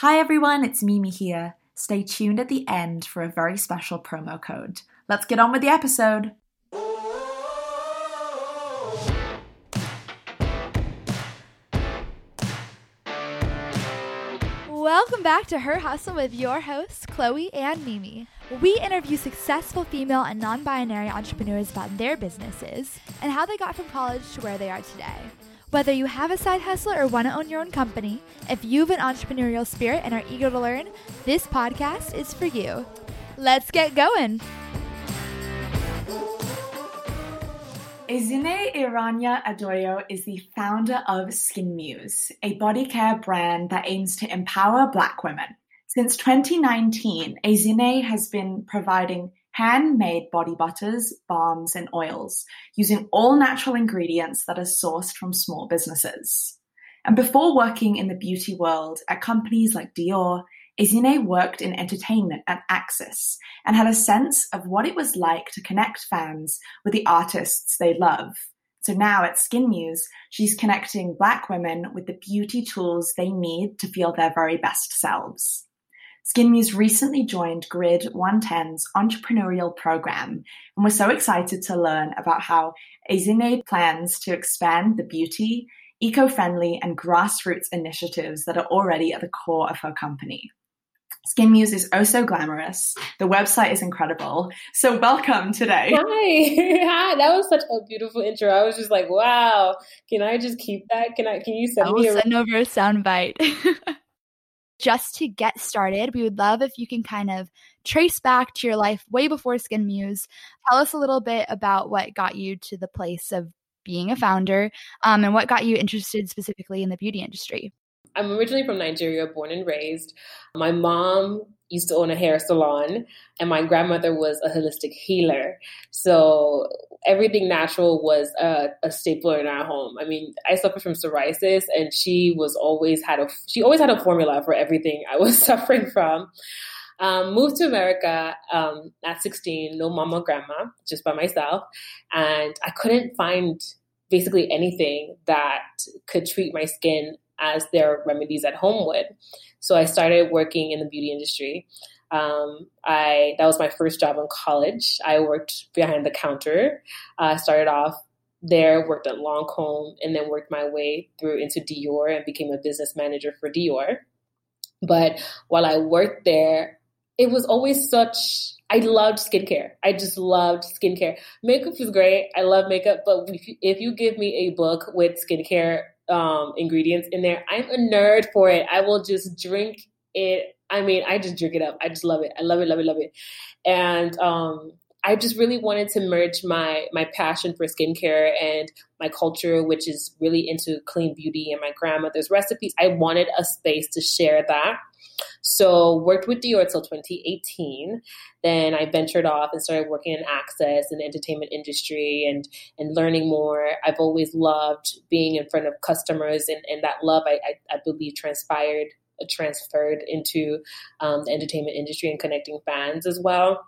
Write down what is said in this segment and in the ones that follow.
Hi everyone, it's Mimi here. Stay tuned at the end for a very special promo code. Let's get on with the episode. Welcome back to Her Hustle with your hosts, Chloe and Mimi. We interview successful female and non binary entrepreneurs about their businesses and how they got from college to where they are today. Whether you have a side hustle or want to own your own company, if you have an entrepreneurial spirit and are eager to learn, this podcast is for you. Let's get going. Ezinne Iranya Adoyo is the founder of Skin Muse, a body care brand that aims to empower Black women. Since 2019, Ezinne has been providing handmade body butters, balms, and oils using all natural ingredients that are sourced from small businesses. And before working in the beauty world at companies like Dior, Ezinne worked in entertainment at Axis and had a sense of what it was like to connect fans with the artists they love. So now at Skin Muse, she's connecting Black women with the beauty tools they need to feel their very best selves. Skin Muse recently joined Grid 110's entrepreneurial program, and we're so excited to learn about how Ezinne plans to expand the beauty, eco-friendly, and grassroots initiatives that are already at the core of her company. Skin Muse is oh so glamorous. The website is incredible. So welcome today. Hi. Hi. That was such a beautiful intro. I was just like, wow. Can I just keep that? Can I can you send I me a send over a soundbite? just to get started, we would love if you can kind of trace back to your life way before Skin Muse. Tell us a little bit about what got you to the place of being a founder um, and what got you interested specifically in the beauty industry. I'm originally from Nigeria, born and raised. My mom used to own a hair salon, and my grandmother was a holistic healer. So everything natural was a, a, staple in our home. I mean, I suffered from psoriasis, and she was always had a she always had a formula for everything I was suffering from. Um, moved to America um, at 16, no mama, grandma, just by myself, and I couldn't find basically anything that could treat my skin as their remedies at home would. So I started working in the beauty industry. Um, I that was my first job in college. I worked behind the counter. I uh, started off there, worked at Lancome, and then worked my way through into Dior and became a business manager for Dior. But while I worked there, it was always such I loved skincare. I just loved skincare. Makeup is great. I love makeup, but if you, if you give me a book with skincare um, ingredients in there. I'm a nerd for it. I will just drink it. I mean, I just drink it up. I just love it. I love it, love it, love it. And um, I just really wanted to merge my my passion for skincare and my culture, which is really into clean beauty and my grandmother's recipes. I wanted a space to share that so worked with Dior till 2018. Then I ventured off and started working in access and entertainment industry and and learning more. I've always loved being in front of customers and, and that love I, I, I believe transpired transferred into um, the entertainment industry and connecting fans as well.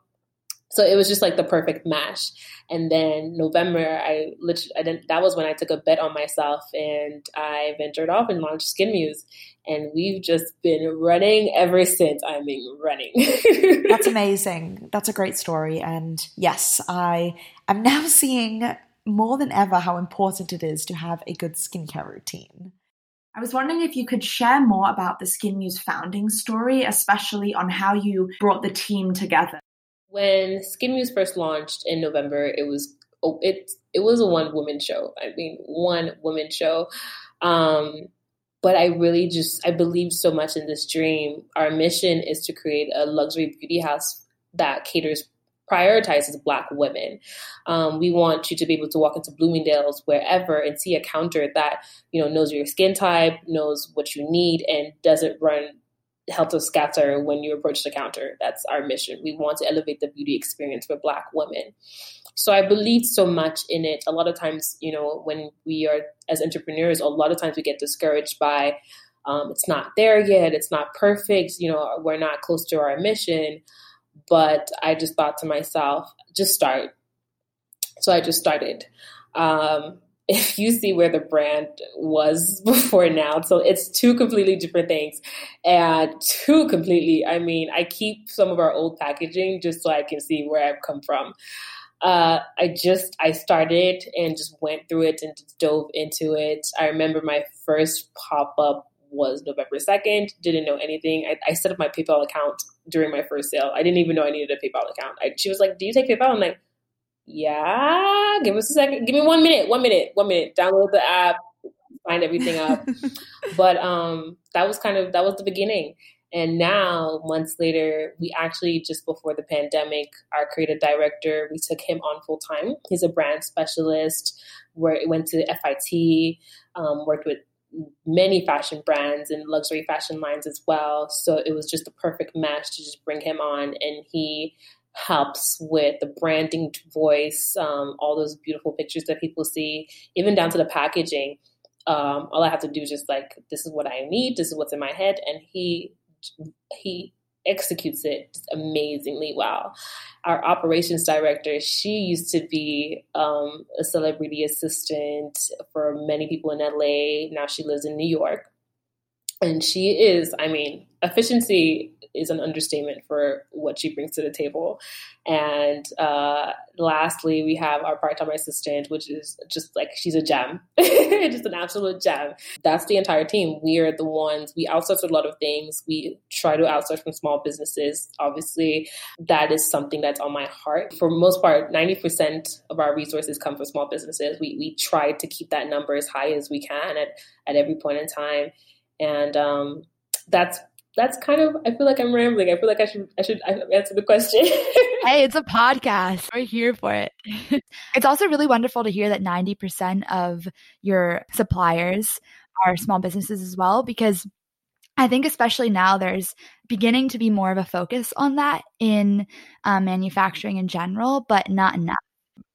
So it was just like the perfect match. And then november i literally I that was when i took a bet on myself and i ventured off and launched skin muse and we've just been running ever since i mean running that's amazing that's a great story and yes i am now seeing more than ever how important it is to have a good skincare routine I was wondering if you could share more about the Skin Muse founding story, especially on how you brought the team together. When Skin Muse first launched in November, it was oh, it it was a one woman show. I mean, one woman show. Um, but I really just I believe so much in this dream. Our mission is to create a luxury beauty house that caters prioritizes black women. Um, we want you to be able to walk into Bloomingdale's wherever and see a counter that you know knows your skin type, knows what you need, and doesn't run helter scatter when you approach the counter. That's our mission. We want to elevate the beauty experience for Black women. So I believed so much in it. A lot of times, you know, when we are as entrepreneurs, a lot of times we get discouraged by um, it's not there yet, it's not perfect, you know, we're not close to our mission. But I just thought to myself, just start. So I just started. Um, if you see where the brand was before now, so it's two completely different things. And two completely, I mean, I keep some of our old packaging just so I can see where I've come from. Uh, I just I started and just went through it and just dove into it. I remember my first pop up was November second. Didn't know anything. I, I, set up my PayPal account during my first sale. I didn't even know I needed a PayPal account. I, she was like, "Do you take PayPal?" I'm like, "Yeah." Give us a second. Give me one minute. One minute. One minute. Download the app. Find everything up. but um, that was kind of that was the beginning. And now, months later, we actually just before the pandemic, our creative director, we took him on full time. He's a brand specialist. Where went to FIT, um, worked with many fashion brands and luxury fashion lines as well. So it was just the perfect match to just bring him on, and he helps with the branding voice, um, all those beautiful pictures that people see, even down to the packaging. Um, all I have to do is just like, this is what I need, this is what's in my head, and he he executes it amazingly well. Our operations director, she used to be um, a celebrity assistant for many people in LA. Now she lives in New York. And she is, I mean, efficiency is an understatement for what she brings to the table. And uh, lastly, we have our part time assistant, which is just like she's a gem, just an absolute gem. That's the entire team. We are the ones, we outsource a lot of things. We try to outsource from small businesses. Obviously, that is something that's on my heart. For most part, 90% of our resources come from small businesses. We, we try to keep that number as high as we can at, at every point in time. And um, that's that's kind of I feel like I'm rambling. I feel like I should I should answer the question. hey, it's a podcast. We're here for it. it's also really wonderful to hear that 90% of your suppliers are small businesses as well because I think especially now there's beginning to be more of a focus on that in um, manufacturing in general, but not enough.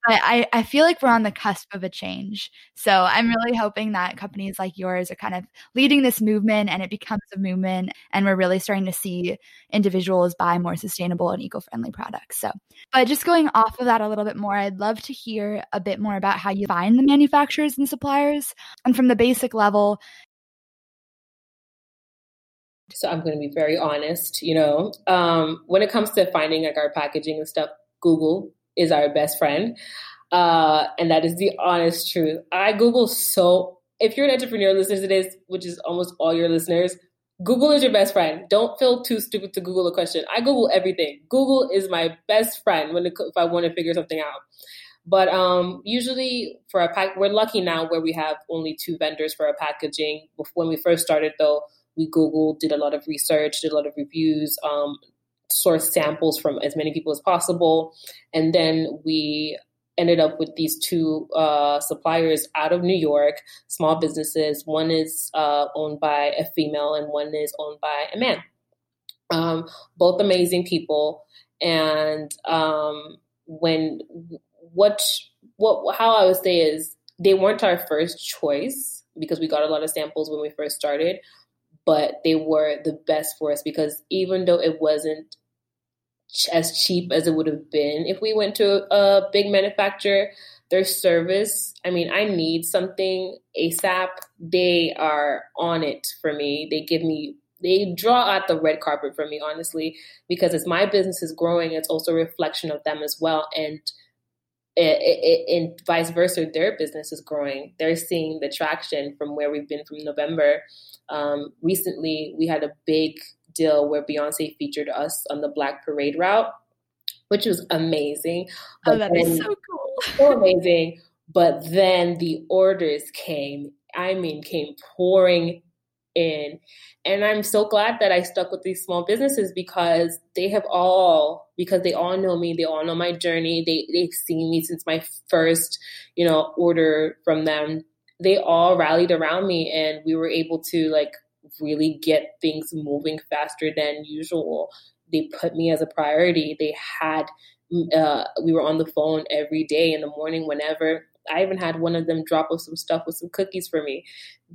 But I, I feel like we're on the cusp of a change. So I'm really hoping that companies like yours are kind of leading this movement and it becomes a movement. And we're really starting to see individuals buy more sustainable and eco friendly products. So, but just going off of that a little bit more, I'd love to hear a bit more about how you find the manufacturers and suppliers. And from the basic level, so I'm going to be very honest, you know, um, when it comes to finding like our packaging and stuff, Google is our best friend. Uh, and that is the honest truth. I Google so, if you're an entrepreneur listening to this, which is almost all your listeners, Google is your best friend. Don't feel too stupid to Google a question. I Google everything. Google is my best friend when it, if I want to figure something out. But um, usually for a pack, we're lucky now where we have only two vendors for our packaging. When we first started, though, we Googled, did a lot of research, did a lot of reviews, um, source samples from as many people as possible. And then we ended up with these two uh, suppliers out of New York, small businesses. One is uh, owned by a female and one is owned by a man. Um, both amazing people. And um, when what what how I would say is they weren't our first choice because we got a lot of samples when we first started, but they were the best for us because even though it wasn't as cheap as it would have been if we went to a big manufacturer. Their service, I mean, I need something ASAP. They are on it for me. They give me they draw out the red carpet for me, honestly, because as my business is growing, it's also a reflection of them as well. And it, it, and vice versa, their business is growing. They're seeing the traction from where we've been from November. Um, recently, we had a big deal where Beyonce featured us on the Black Parade route, which was amazing. Oh, but oh, that then, is so cool. so amazing. But then the orders came, I mean, came pouring in. And I'm so glad that I stuck with these small businesses because they have all, because they all know me, they all know my journey. They they've seen me since my first, you know, order from them. They all rallied around me and we were able to like really get things moving faster than usual. They put me as a priority. They had, uh, we were on the phone every day in the morning, whenever. I even had one of them drop off some stuff with some cookies for me.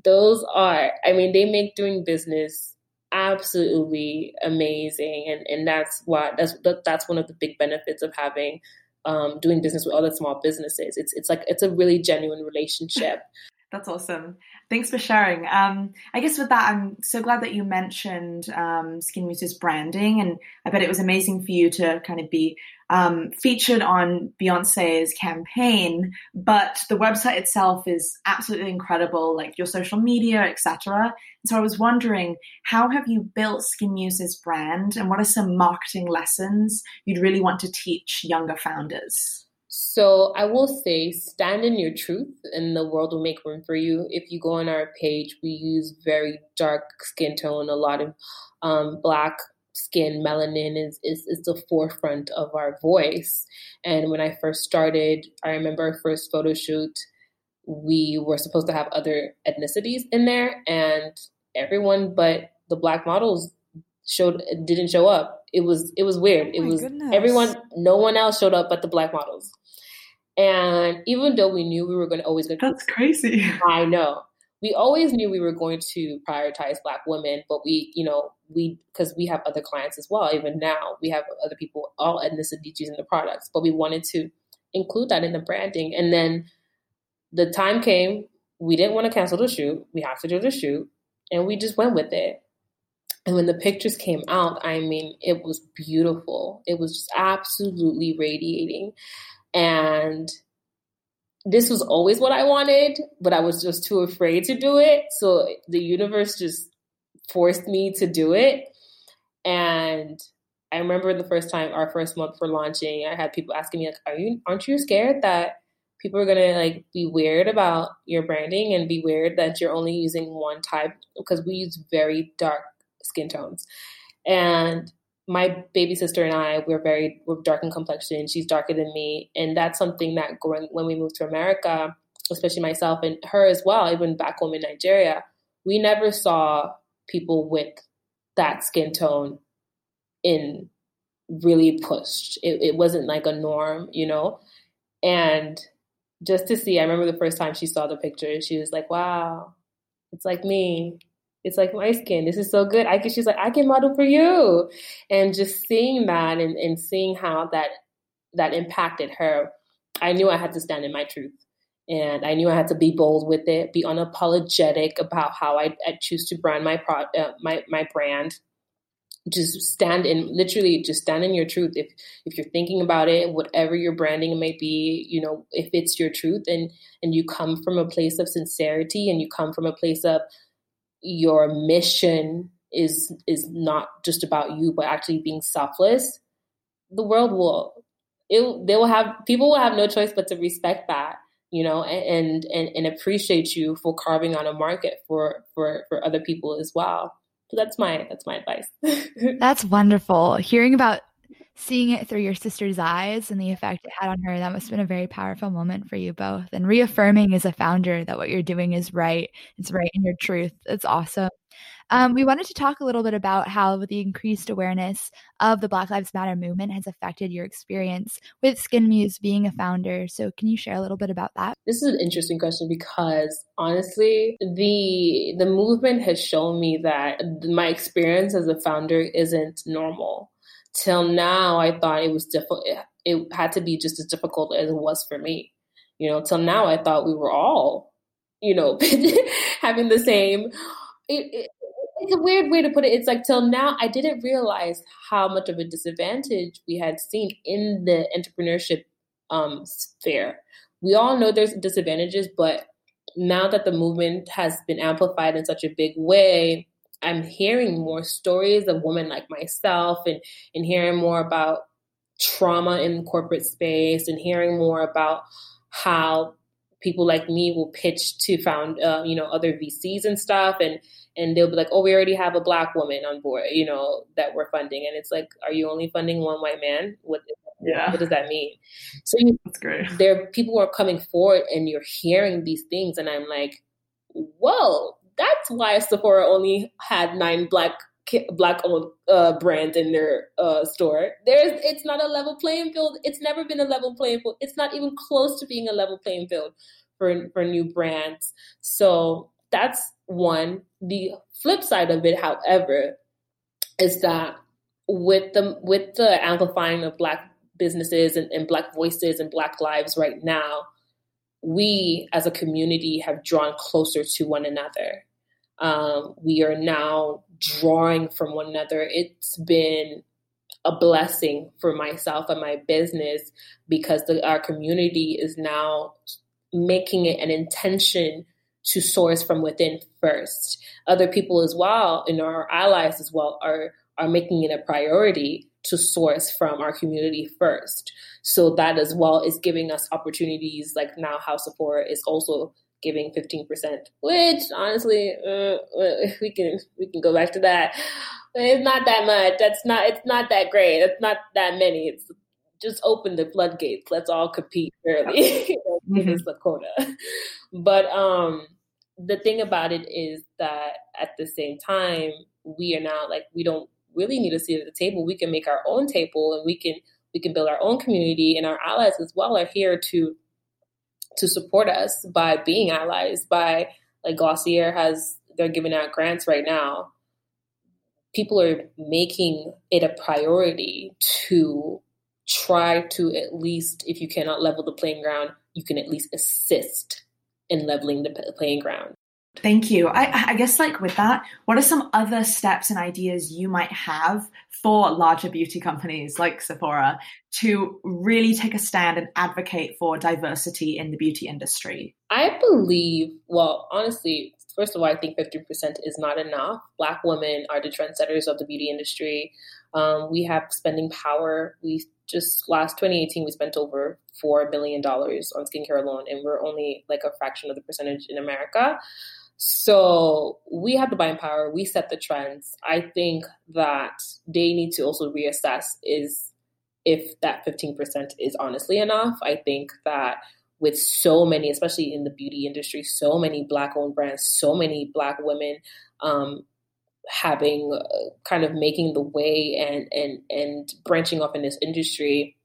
Those are, I mean, they make doing business absolutely amazing, and and that's why that's that's one of the big benefits of having um, doing business with other small businesses. It's it's like it's a really genuine relationship. That's awesome. Thanks for sharing. Um, I guess with that, I'm so glad that you mentioned um, Skin Muse's branding, and I bet it was amazing for you to kind of be um, featured on Beyonce's campaign. But the website itself is absolutely incredible, like your social media, etc. So I was wondering, how have you built Skin Muse's brand, and what are some marketing lessons you'd really want to teach younger founders? So I will say, stand in your truth, and the world will make room for you. If you go on our page, we use very dark skin tone, a lot of um, black skin, melanin is, is is the forefront of our voice. And when I first started, I remember our first photo shoot. We were supposed to have other ethnicities in there, and everyone but the black models showed didn't show up. It was it was weird. Oh it was goodness. everyone. No one else showed up but the black models. And even though we knew we were going to always get that's crazy. I know. We always knew we were going to prioritize Black women, but we, you know, we because we have other clients as well. Even now, we have other people, all ethnicities using the products, but we wanted to include that in the branding. And then the time came. We didn't want to cancel the shoot. We have to do the shoot, and we just went with it. And when the pictures came out, I mean, it was beautiful. It was just absolutely radiating. And this was always what I wanted, but I was just too afraid to do it. So the universe just forced me to do it. And I remember the first time, our first month for launching, I had people asking me like, "Are you? Aren't you scared that people are gonna like be weird about your branding and be weird that you're only using one type?" Because we use very dark skin tones, and my baby sister and I, we're very we're dark in complexion. She's darker than me, and that's something that growing when we moved to America, especially myself and her as well, even back home in Nigeria, we never saw people with that skin tone in really pushed. It, it wasn't like a norm, you know, and just to see, I remember the first time she saw the picture, she was like, "Wow, it's like me." it's like my skin. This is so good. I can, she's like, I can model for you. And just seeing that and, and seeing how that, that impacted her, I knew I had to stand in my truth. And I knew I had to be bold with it, be unapologetic about how I, I choose to brand my pro, uh, my my brand. Just stand in, literally, just stand in your truth. If if you're thinking about it, whatever your branding may be, you know, if it's your truth, and and you come from a place of sincerity, and you come from a place of your mission is is not just about you but actually being selfless the world will it they will have people will have no choice but to respect that you know and and and appreciate you for carving on a market for for for other people as well so that's my that's my advice that's wonderful hearing about seeing it through your sister's eyes and the effect it had on her, that must have been a very powerful moment for you both. And reaffirming as a founder that what you're doing is right, it's right in your truth. It's awesome. Um, we wanted to talk a little bit about how the increased awareness of the Black Lives Matter movement has affected your experience with Skin Muse being a founder. So, can you share a little bit about that? This is an interesting question because honestly, the the movement has shown me that my experience as a founder isn't normal till now I thought it was difficult. It had to be just as difficult as it was for me. You know, till now I thought we were all, you know, having the same. It, it, it's a weird way to put it. It's like till now I didn't realize how much of a disadvantage we had seen in the entrepreneurship um, sphere. We all know there's disadvantages, but now that the movement has been amplified in such a big way, I'm hearing more stories of women like myself and, and hearing more about trauma in corporate space and hearing more about how people like me will pitch to found uh, you know other VCs and stuff and and they'll be like oh we already have a black woman on board you know that we're funding and it's like are you only funding one white man what yeah what does that mean so you, that's great there people are coming forward and you're hearing these things and I'm like whoa that's why Sephora only had nine black black owned uh, brands in their uh, store. There's it's not a level playing field. It's never been a level playing field. It's not even close to being a level playing field for for new brands. So that's one. The flip side of it, however, is that with the with the amplifying of black businesses and, and Black voices and Black lives right now, we as a community have drawn closer to one another. Um, we are now drawing from one another. It's been a blessing for myself and my business because the, our community is now making it an intention to source from within first. Other people as well, and our allies as well, are are making it a priority to source from our community first. So that as well is giving us opportunities like now House of Sephora is also giving 15%, which honestly, uh, we can we can go back to that. It's not that much. That's not it's not that great. It's not that many. It's just open the floodgates. Let's all compete fairly. Give us a quota. But um the thing about it is that at the same time, we are now like we don't really need a seat at the table. We can make our own table and we can we can build our own community and our allies as well are here to to support us by being allies by like Glossier has they're giving out grants right now. People are making it a priority to try to at least if you cannot level the playing ground, you can at least assist in leveling the playing ground. Thank you. I, I, guess, like with that, what are some other steps and ideas you might have for larger beauty companies like Sephora to really take a stand and advocate for diversity in the beauty industry? I believe, well, honestly, first of all, I think 50% is not enough. Black women are the trendsetters of the beauty industry. Um, we have spending power. We just last 2018, we spent over $4 billion on skincare alone, and we're only like a fraction of the percentage in America. So we have the buying power. We set the trends. I think that they need to also reassess is if that 15% is honestly enough. I think that with so many, especially in the beauty industry, so many black owned brands, so many black women um, having uh, kind of making the way and and and branching off in this industry,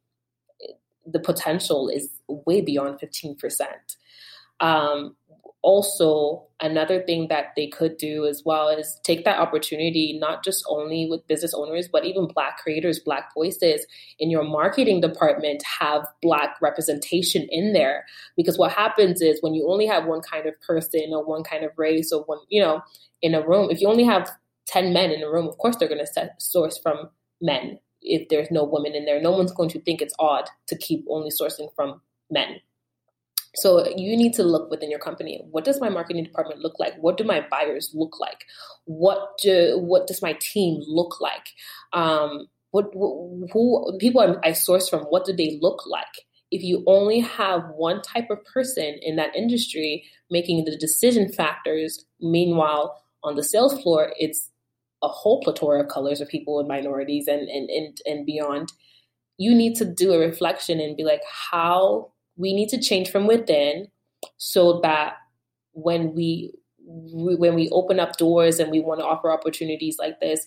the potential is way beyond 15%. Um, also another thing that they could do as well is take that opportunity not just only with business owners but even black creators black voices in your marketing department have black representation in there because what happens is when you only have one kind of person or one kind of race or one you know in a room if you only have 10 men in a room of course they're going to source from men if there's no women in there no one's going to think it's odd to keep only sourcing from men so you need to look within your company. What does my marketing department look like? What do my buyers look like? What do what does my team look like? Um, what, who people I source from? What do they look like? If you only have one type of person in that industry making the decision factors, meanwhile on the sales floor it's a whole plethora of colors of people and minorities and and and, and beyond. You need to do a reflection and be like, how we need to change from within so that when we when we open up doors and we want to offer opportunities like this,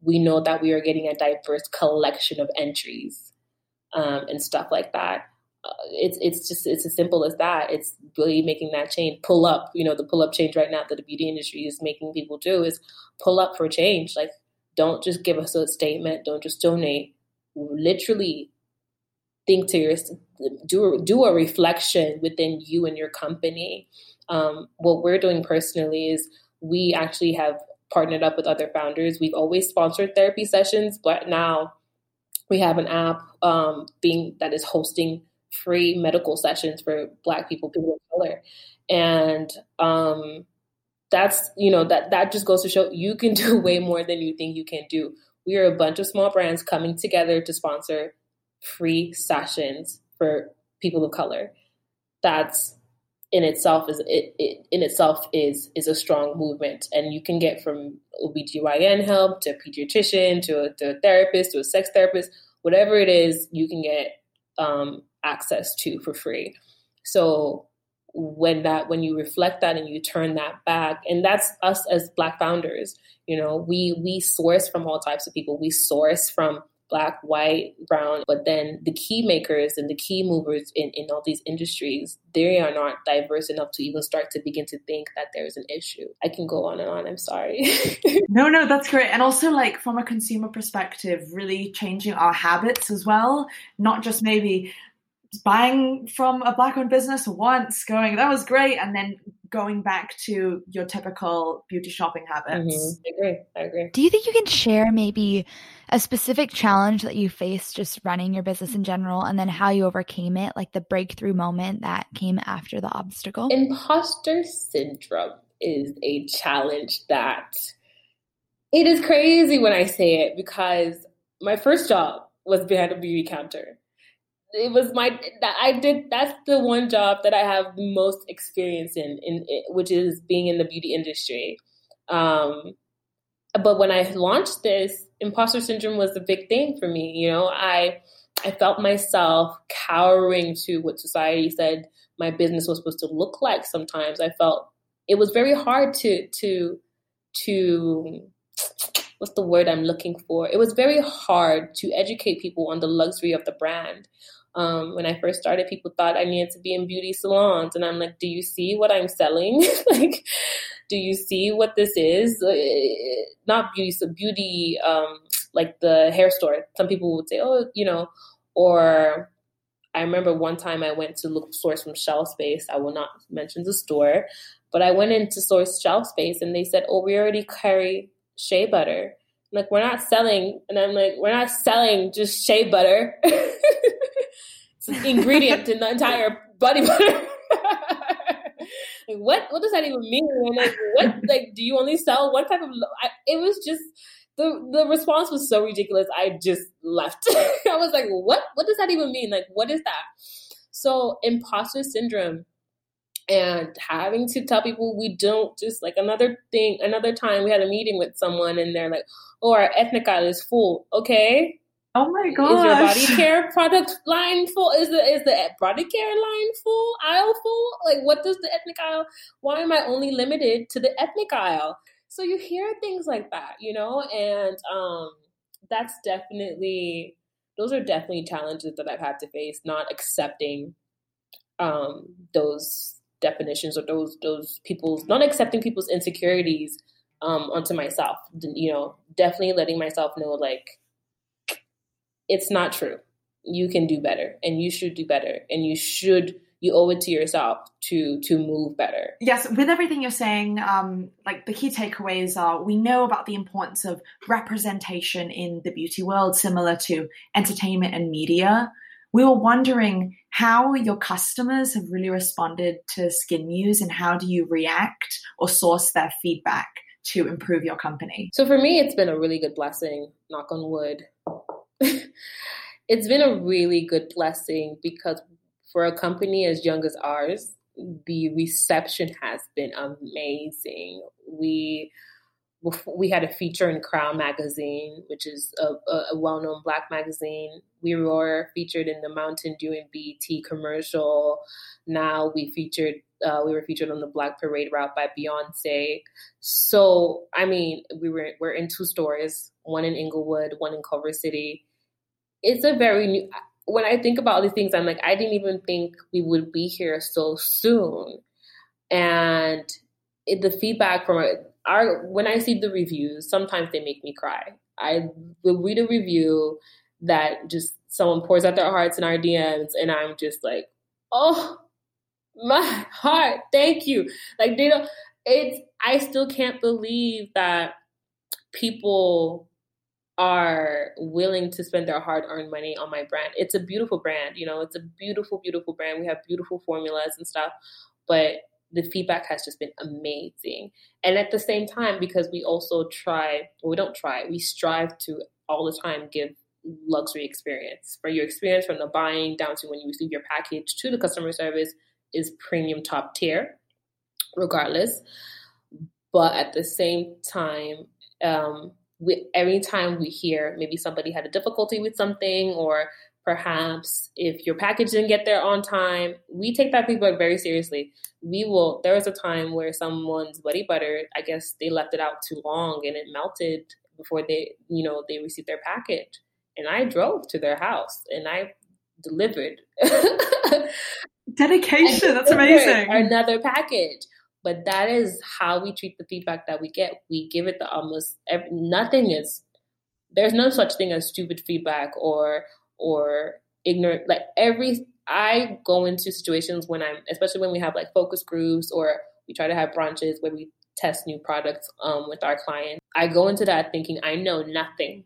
we know that we are getting a diverse collection of entries um, and stuff like that. Uh, it's it's just it's as simple as that. It's really making that change. Pull up, you know, the pull up change right now that the beauty industry is making people do is pull up for change. Like, don't just give us a statement. Don't just donate. Literally think to your do do a reflection within you and your company. Um, what we're doing personally is we actually have partnered up with other founders. We've always sponsored therapy sessions, but now we have an app um, being that is hosting free medical sessions for Black people, people of color, and um, that's you know that that just goes to show you can do way more than you think you can do. We are a bunch of small brands coming together to sponsor free sessions for people of color. That's in itself is it, it, in itself is is a strong movement and you can get from OBGYN help to a pediatrician to a, to a therapist to a sex therapist whatever it is you can get um, access to for free so when that when you reflect that and you turn that back and that's us as black founders you know we we source from all types of people we source from black, white, brown, but then the key makers and the key movers in, in all these industries, they are not diverse enough to even start to begin to think that there's an issue. I can go on and on. I'm sorry. no, no, that's great. And also, like, from a consumer perspective, really changing our habits as well, not just maybe buying from a black owned business once, going, that was great, and then going back to your typical beauty shopping habits. Mm-hmm. I agree. I agree. Do you think you can share maybe a specific challenge that you faced just running your business in general and then how you overcame it, like the breakthrough moment that came after the obstacle? Imposter syndrome is a challenge that it is crazy when I say it because my first job was behind a beauty counter it was my that I did that's the one job that I have the most experience in in which is being in the beauty industry. Um, but when I launched this, imposter syndrome was a big thing for me. You know, I I felt myself cowering to what society said my business was supposed to look like. Sometimes I felt it was very hard to to to what's the word I'm looking for? It was very hard to educate people on the luxury of the brand. Um, when I first started, people thought I needed to be in beauty salons, and I'm like, "Do you see what I'm selling? like, do you see what this is? Uh, not beauty, so beauty, um, like the hair store. Some people would say, "Oh, you know," or I remember one time I went to look source from shelf space. I will not mention the store, but I went into source shelf space, and they said, "Oh, we already carry shea butter." like, we're not selling, and I'm like, we're not selling just shea butter. ingredient in the entire body butter. like what what does that even mean? And like what like do you only sell one type of? I, it was just the the response was so ridiculous. I just left. I was like, what what does that even mean? Like what is that? So imposter syndrome and having to tell people we don't just like another thing another time we had a meeting with someone and they're like oh our ethnic aisle is full okay Oh my god! Is your body care product line full? Is the is the body care line full? Aisle full? Like, what does the ethnic aisle? Why am I only limited to the ethnic aisle? So you hear things like that, you know, and um, that's definitely those are definitely challenges that I've had to face. Not accepting um, those definitions or those those people's not accepting people's insecurities um, onto myself. You know, definitely letting myself know like it's not true. You can do better and you should do better and you should you owe it to yourself to to move better. Yes, with everything you're saying, um, like the key takeaways are we know about the importance of representation in the beauty world, similar to entertainment and media. We were wondering how your customers have really responded to Skin Muse and how do you react or source their feedback to improve your company? So for me, it's been a really good blessing, knock on wood. it's been a really good blessing because for a company as young as ours, the reception has been amazing. We we had a feature in Crown magazine, which is a, a well-known Black magazine. We were featured in the Mountain Dew and BET commercial. Now we featured uh, we were featured on the Black Parade route by Beyonce. So I mean, we were we're in two stores, one in Inglewood, one in Culver City. It's a very new. When I think about all these things, I'm like, I didn't even think we would be here so soon. And it, the feedback from our when I see the reviews, sometimes they make me cry. I will read a review that just someone pours out their hearts in our DMs, and I'm just like, oh my heart, thank you. Like they don't. It's I still can't believe that people are willing to spend their hard earned money on my brand. It's a beautiful brand, you know, it's a beautiful, beautiful brand. We have beautiful formulas and stuff, but the feedback has just been amazing. And at the same time, because we also try, we don't try, we strive to all the time give luxury experience for your experience from the buying down to when you receive your package to the customer service is premium top tier, regardless. But at the same time, um, we, every time we hear maybe somebody had a difficulty with something or perhaps if your package didn't get there on time we take that feedback very seriously we will there was a time where someone's buddy butter i guess they left it out too long and it melted before they you know they received their package and I drove to their house and I delivered. Dedication. That's amazing. Another package. But that is how we treat the feedback that we get. We give it the almost every, nothing is there's no such thing as stupid feedback or or ignorant like every I go into situations when I'm especially when we have like focus groups or we try to have branches where we test new products um, with our clients. I go into that thinking I know nothing.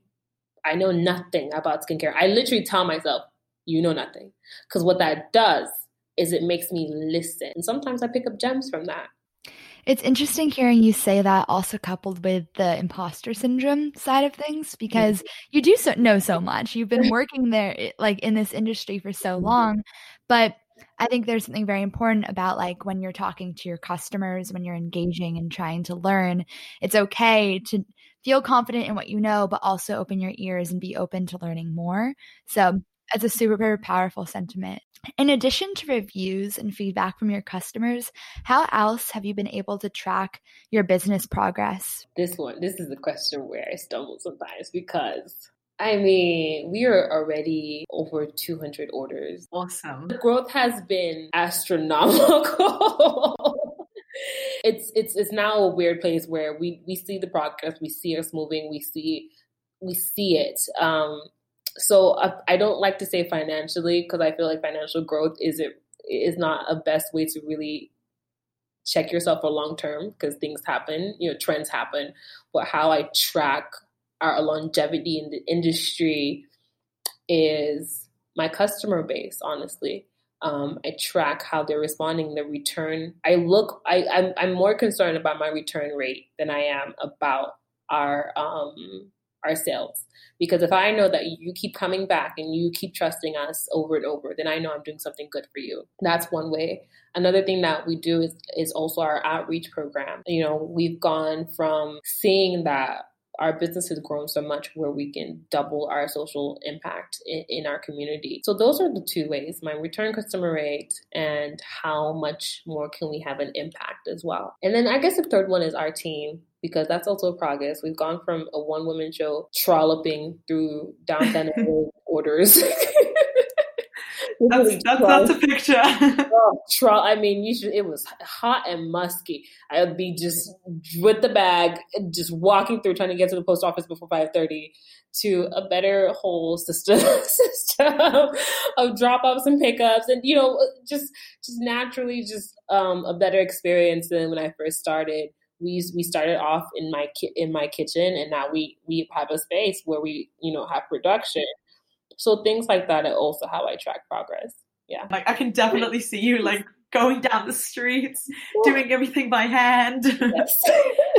I know nothing about skincare. I literally tell myself, you know nothing. Because what that does is it makes me listen. And sometimes I pick up gems from that. It's interesting hearing you say that also coupled with the imposter syndrome side of things because mm-hmm. you do so, know so much. You've been working there eh, like in this industry for so long, but I think there's something very important about like when you're talking to your customers, when you're engaging and trying to learn, it's okay to feel confident in what you know, but also open your ears and be open to learning more. So it's a super powerful sentiment. In addition to reviews and feedback from your customers, how else have you been able to track your business progress? This one, this is the question where I stumble sometimes because I mean, we are already over 200 orders. Awesome. The growth has been astronomical. it's it's it's now a weird place where we we see the progress, we see us moving, we see we see it. Um, so I, I don't like to say financially because I feel like financial growth is it is not a best way to really check yourself for long term because things happen, you know, trends happen. But how I track our longevity in the industry is my customer base, honestly. Um, I track how they're responding, the return. I look, I, I'm, I'm more concerned about my return rate than I am about our um, our sales. Because if I know that you keep coming back and you keep trusting us over and over, then I know I'm doing something good for you. That's one way. Another thing that we do is, is also our outreach program. You know, we've gone from seeing that our business has grown so much where we can double our social impact in, in, our community. So those are the two ways, my return customer rate and how much more can we have an impact as well. And then I guess the third one is our team because that's also progress. We've gone from a one woman show trolloping through downtown orders That's, that's, that's, a picture. oh, tro- I mean, you should, it was hot and musky. I would be just with the bag, just walking through, trying to get to the post office before five thirty, to a better whole system system of drop offs and pickups, and you know, just just naturally, just um, a better experience than when I first started. We we started off in my ki- in my kitchen, and now we we have a space where we you know have production so things like that are also how I track progress. Yeah. Like I can definitely see you like going down the streets, doing everything by hand. Yes.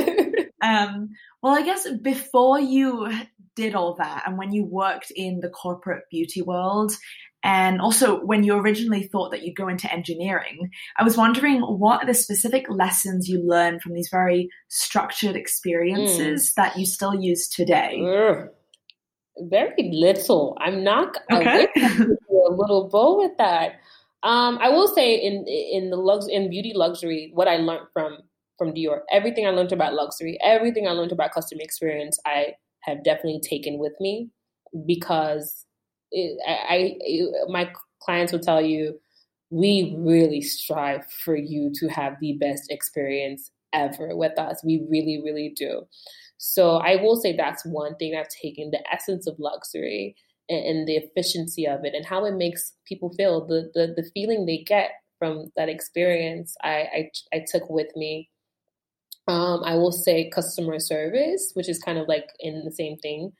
um, well, I guess before you did all that and when you worked in the corporate beauty world, and also when you originally thought that you'd go into engineering, I was wondering what are the specific lessons you learned from these very structured experiences mm. that you still use today? Very little. I'm not okay. a little bow with that. Um, I will say in in the lux in beauty luxury, what I learned from from Dior, everything I learned about luxury, everything I learned about customer experience, I have definitely taken with me because I, my clients will tell you we really strive for you to have the best experience ever with us. We really, really do. So I will say that's one thing I've taken the essence of luxury and, and, the efficiency of it and how it makes people feel. The the, the feeling they get from that experience, I, I, I took with me. Um, I will say customer service, which is kind of like in the same thing.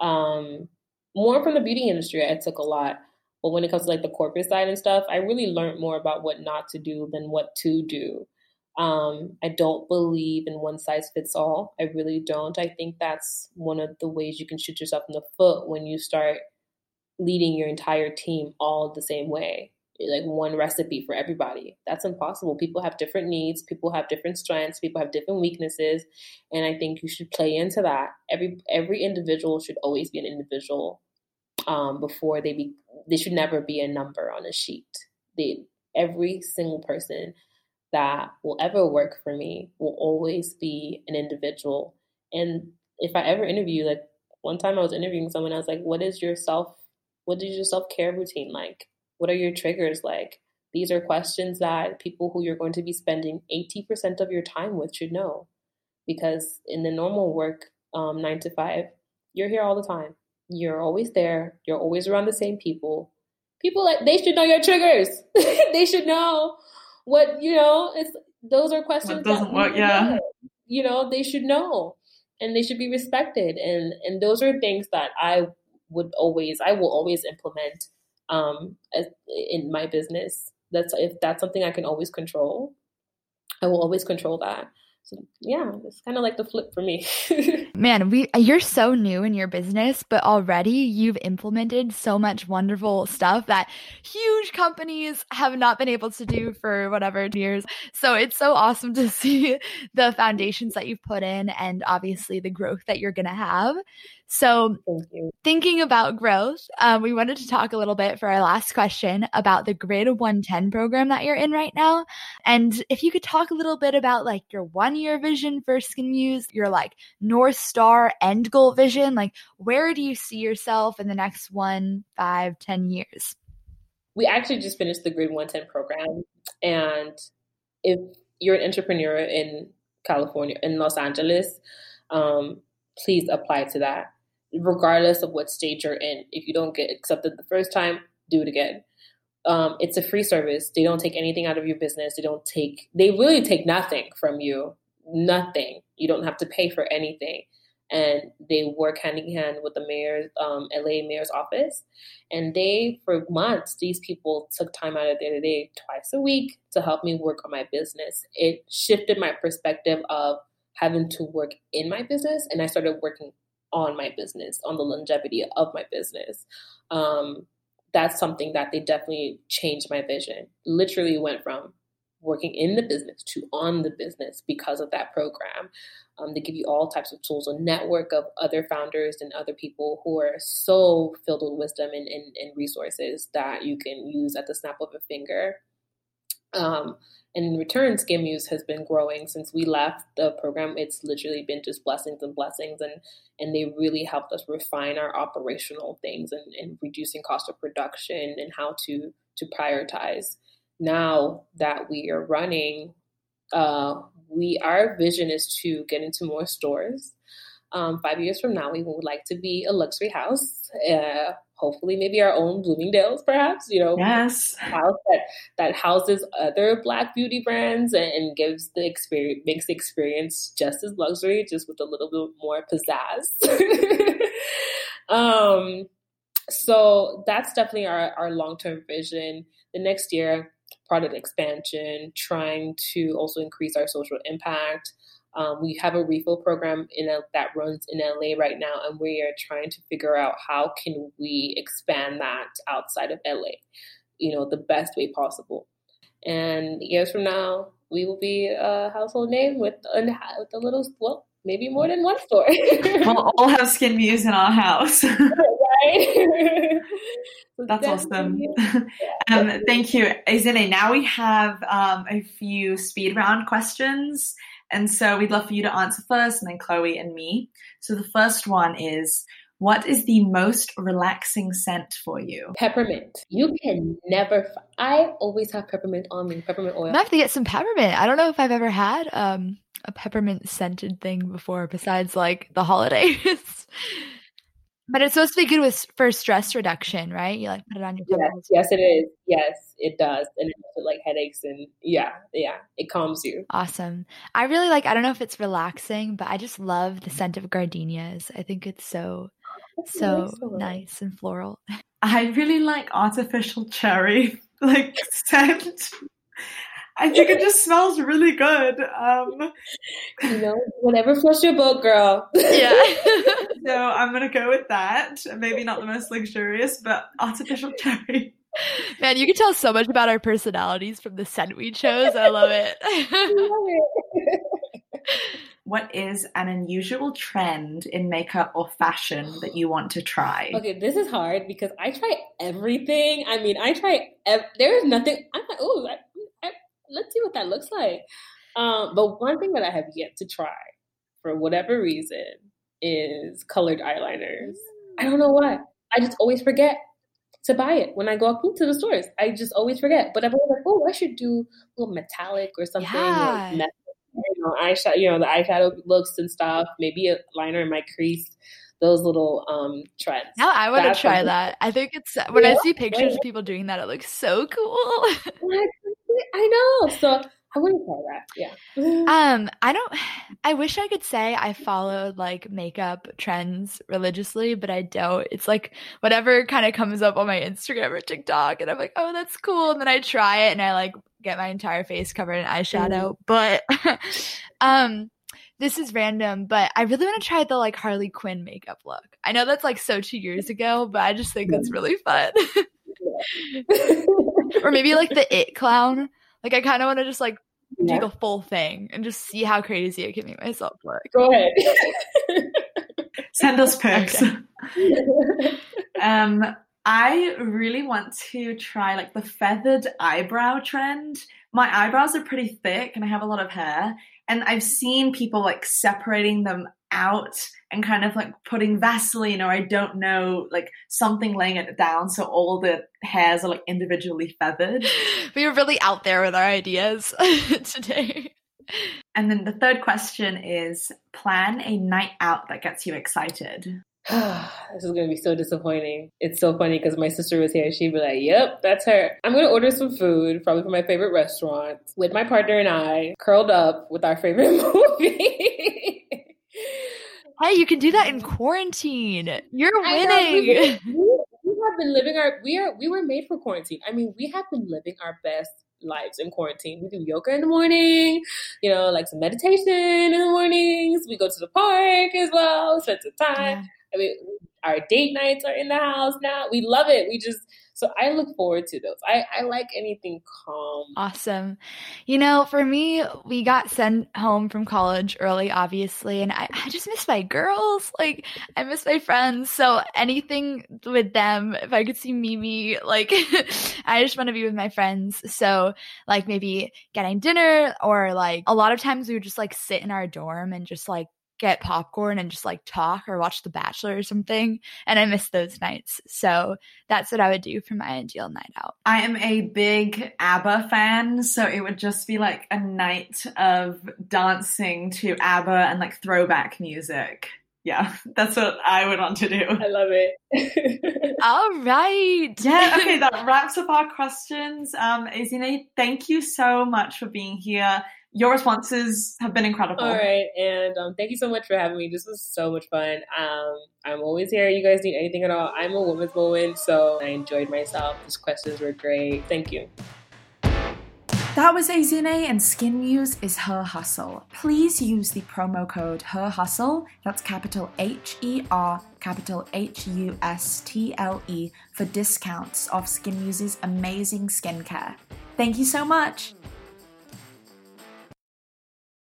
Um, more from the beauty industry, I took a lot. But when it comes to like the corporate side and stuff, I really learned more about what not to do than what to do. Um, I don't believe in one size fits all. I really don't. I think that's one of the ways you can shoot yourself in the foot when you start leading your entire team all the same way. Like one recipe for everybody. That's impossible. People have different needs, people have different strengths, people have different weaknesses, and I think you should play into that. Every every individual should always be an individual um, before they be. They should never be a number on a sheet. They every single person that will ever work for me will always be an individual. And if I ever interview, like one time I was interviewing someone, I was like, what is your self, what is your self care routine like? What are your triggers like? These are questions that people who you're going to be spending 80% of your time with should know. Because in the normal work, um, nine to five, you're here all the time. You're always there. You're always around the same people. People like they should know your triggers. they should know what you know. It's those are questions. Doesn't work? Yeah. Know. You know they should know, and they should be respected. And and those are things that I would always, I will always implement um, in my business. That's if that's something I can always control. I will always control that. So yeah, it's kind of like the flip for me. Man, we you're so new in your business, but already you've implemented so much wonderful stuff that huge companies have not been able to do for whatever years. So it's so awesome to see the foundations that you've put in and obviously the growth that you're going to have. So, thinking about growth, um, we wanted to talk a little bit for our last question about the Grid 110 program that you're in right now. And if you could talk a little bit about like your one year vision for Skin Muse, your like North Star end goal vision, like where do you see yourself in the next one, five, ten years? We actually just finished the Grid 110 program. And if you're an entrepreneur in California, in Los Angeles, um, please apply to that regardless of what stage you're in. If you don't get accepted the first time, do it again. Um, it's a free service. They don't take anything out of your business. They don't take, they really take nothing from you. Nothing. You don't have to pay for anything. And they work hand in hand with the mayor's, um, LA mayor's office. And they, for months, these people took time out of their day twice a week to help me work on my business. It shifted my perspective of having to work in my business and I started working on my business, on the longevity of my business. Um, that's something that they definitely changed my vision. Literally went from working in the business to on the business because of that program. Um, they give you all types of tools, a network of other founders and other people who are so filled with wisdom and, and, and resources that you can use at the snap of a finger. Um, and in return, SkinMuse has been growing since we left the program. It's literally been just blessings and blessings, and and they really helped us refine our operational things and, and reducing cost of production and how to to prioritize. Now that we are running, uh, we our vision is to get into more stores. Um, five years from now, we would like to be a luxury house. Uh, hopefully maybe our own Bloomingdale's, perhaps, you know, yes, house that that houses other Black beauty brands and, and, gives the experience makes the experience just as luxury, just with a little bit more pizzazz. um, so that's definitely our our long term vision. The next year, product expansion, trying to also increase our social impact. Um, we have a refill program in a, that runs in LA right now, and we are trying to figure out how can we expand that outside of LA, you know, the best way possible. And years from now, we will be a household name with a, with a little, well, maybe more than one store. we'll all have Skin Muse in our house. right? That's awesome. um, thank you, Izine. Now we have um, a few speed round questions. And so we'd love for you to answer first and then Chloe and me. So the first one is what is the most relaxing scent for you? Peppermint. You can never. F- I always have peppermint on me. Peppermint oil. I have to get some peppermint. I don't know if I've ever had um, a peppermint scented thing before, besides like the holidays. But it's supposed to be good with for stress reduction, right? You like put it on your temples. Yes, yes, it is. Yes, it does, and it like headaches and yeah, yeah, it calms you. Awesome. I really like. I don't know if it's relaxing, but I just love the scent of gardenias. I think it's so, so nice and floral. I really like artificial cherry like scent. I think it just smells really good. Um, you know, whatever floats your boat, girl. Yeah. so I'm gonna go with that. Maybe not the most luxurious, but artificial cherry. Man, you can tell so much about our personalities from the scent we chose. I love it. what is an unusual trend in makeup or fashion that you want to try? Okay, this is hard because I try everything. I mean, I try. Ev- there is nothing. I'm like, oh, let's see what that looks like. Um, but one thing that I have yet to try, for whatever reason, is colored eyeliners. I don't know why. I just always forget to buy it when I go up to the stores. I just always forget. But I'm always like, oh, I should do a little metallic or something. Yeah. Like you know, eyeshadow, you know, the eyeshadow looks and stuff. Maybe a liner in my crease. Those little um trends. Now I want to try that. I think it's when I see pictures of people doing that, it looks so cool. I know. So I wouldn't try that. Yeah. Um, I don't. I wish I could say I followed like makeup trends religiously, but I don't. It's like whatever kind of comes up on my Instagram or TikTok, and I'm like, oh, that's cool, and then I try it, and I like get my entire face covered in eyeshadow. But, um, this is random, but I really want to try the like Harley Quinn makeup look. I know that's like so two years ago, but I just think it's really fun. or maybe like the It clown. Like I kind of want to just like do the full thing and just see how crazy I can make myself look. Go ahead. Send us pics. Okay. Um, I really want to try like the feathered eyebrow trend. My eyebrows are pretty thick and I have a lot of hair, and I've seen people like separating them out and kind of like putting Vaseline or I don't know, like something laying it down so all the hairs are like individually feathered. we were really out there with our ideas today. And then the third question is plan a night out that gets you excited. this is gonna be so disappointing. It's so funny because my sister was here. She'd be like, "Yep, that's her." I'm gonna order some food, probably from my favorite restaurant, with my partner and I, curled up with our favorite movie. Hey, you can do that in quarantine. You're know, winning. We, we have been living our we are we were made for quarantine. I mean, we have been living our best lives in quarantine. We do yoga in the morning, you know, like some meditation in the mornings. We go to the park as well, spend some time. Yeah. I mean, our date nights are in the house now. We love it. We just so I look forward to those. I I like anything calm. Awesome. You know, for me, we got sent home from college early, obviously, and I, I just miss my girls. Like, I miss my friends. So anything with them, if I could see Mimi, like, I just want to be with my friends. So, like, maybe getting dinner, or like, a lot of times we would just like sit in our dorm and just like get popcorn and just like talk or watch The Bachelor or something. And I miss those nights. So that's what I would do for my ideal night out. I am a big ABBA fan, so it would just be like a night of dancing to ABBA and like throwback music. Yeah, that's what I would want to do. I love it. All right. Yeah, okay, that wraps up our questions. Um, Izine, thank you so much for being here. Your responses have been incredible. All right, and um, thank you so much for having me. This was so much fun. Um, I'm always here. You guys need anything at all? I'm a woman's woman, so I enjoyed myself. These questions were great. Thank you. That was Azine and Skin Muse is Her Hustle. Please use the promo code Her Hustle, that's capital H E R, capital H U S T L E, for discounts off Skin Muse's amazing skincare. Thank you so much.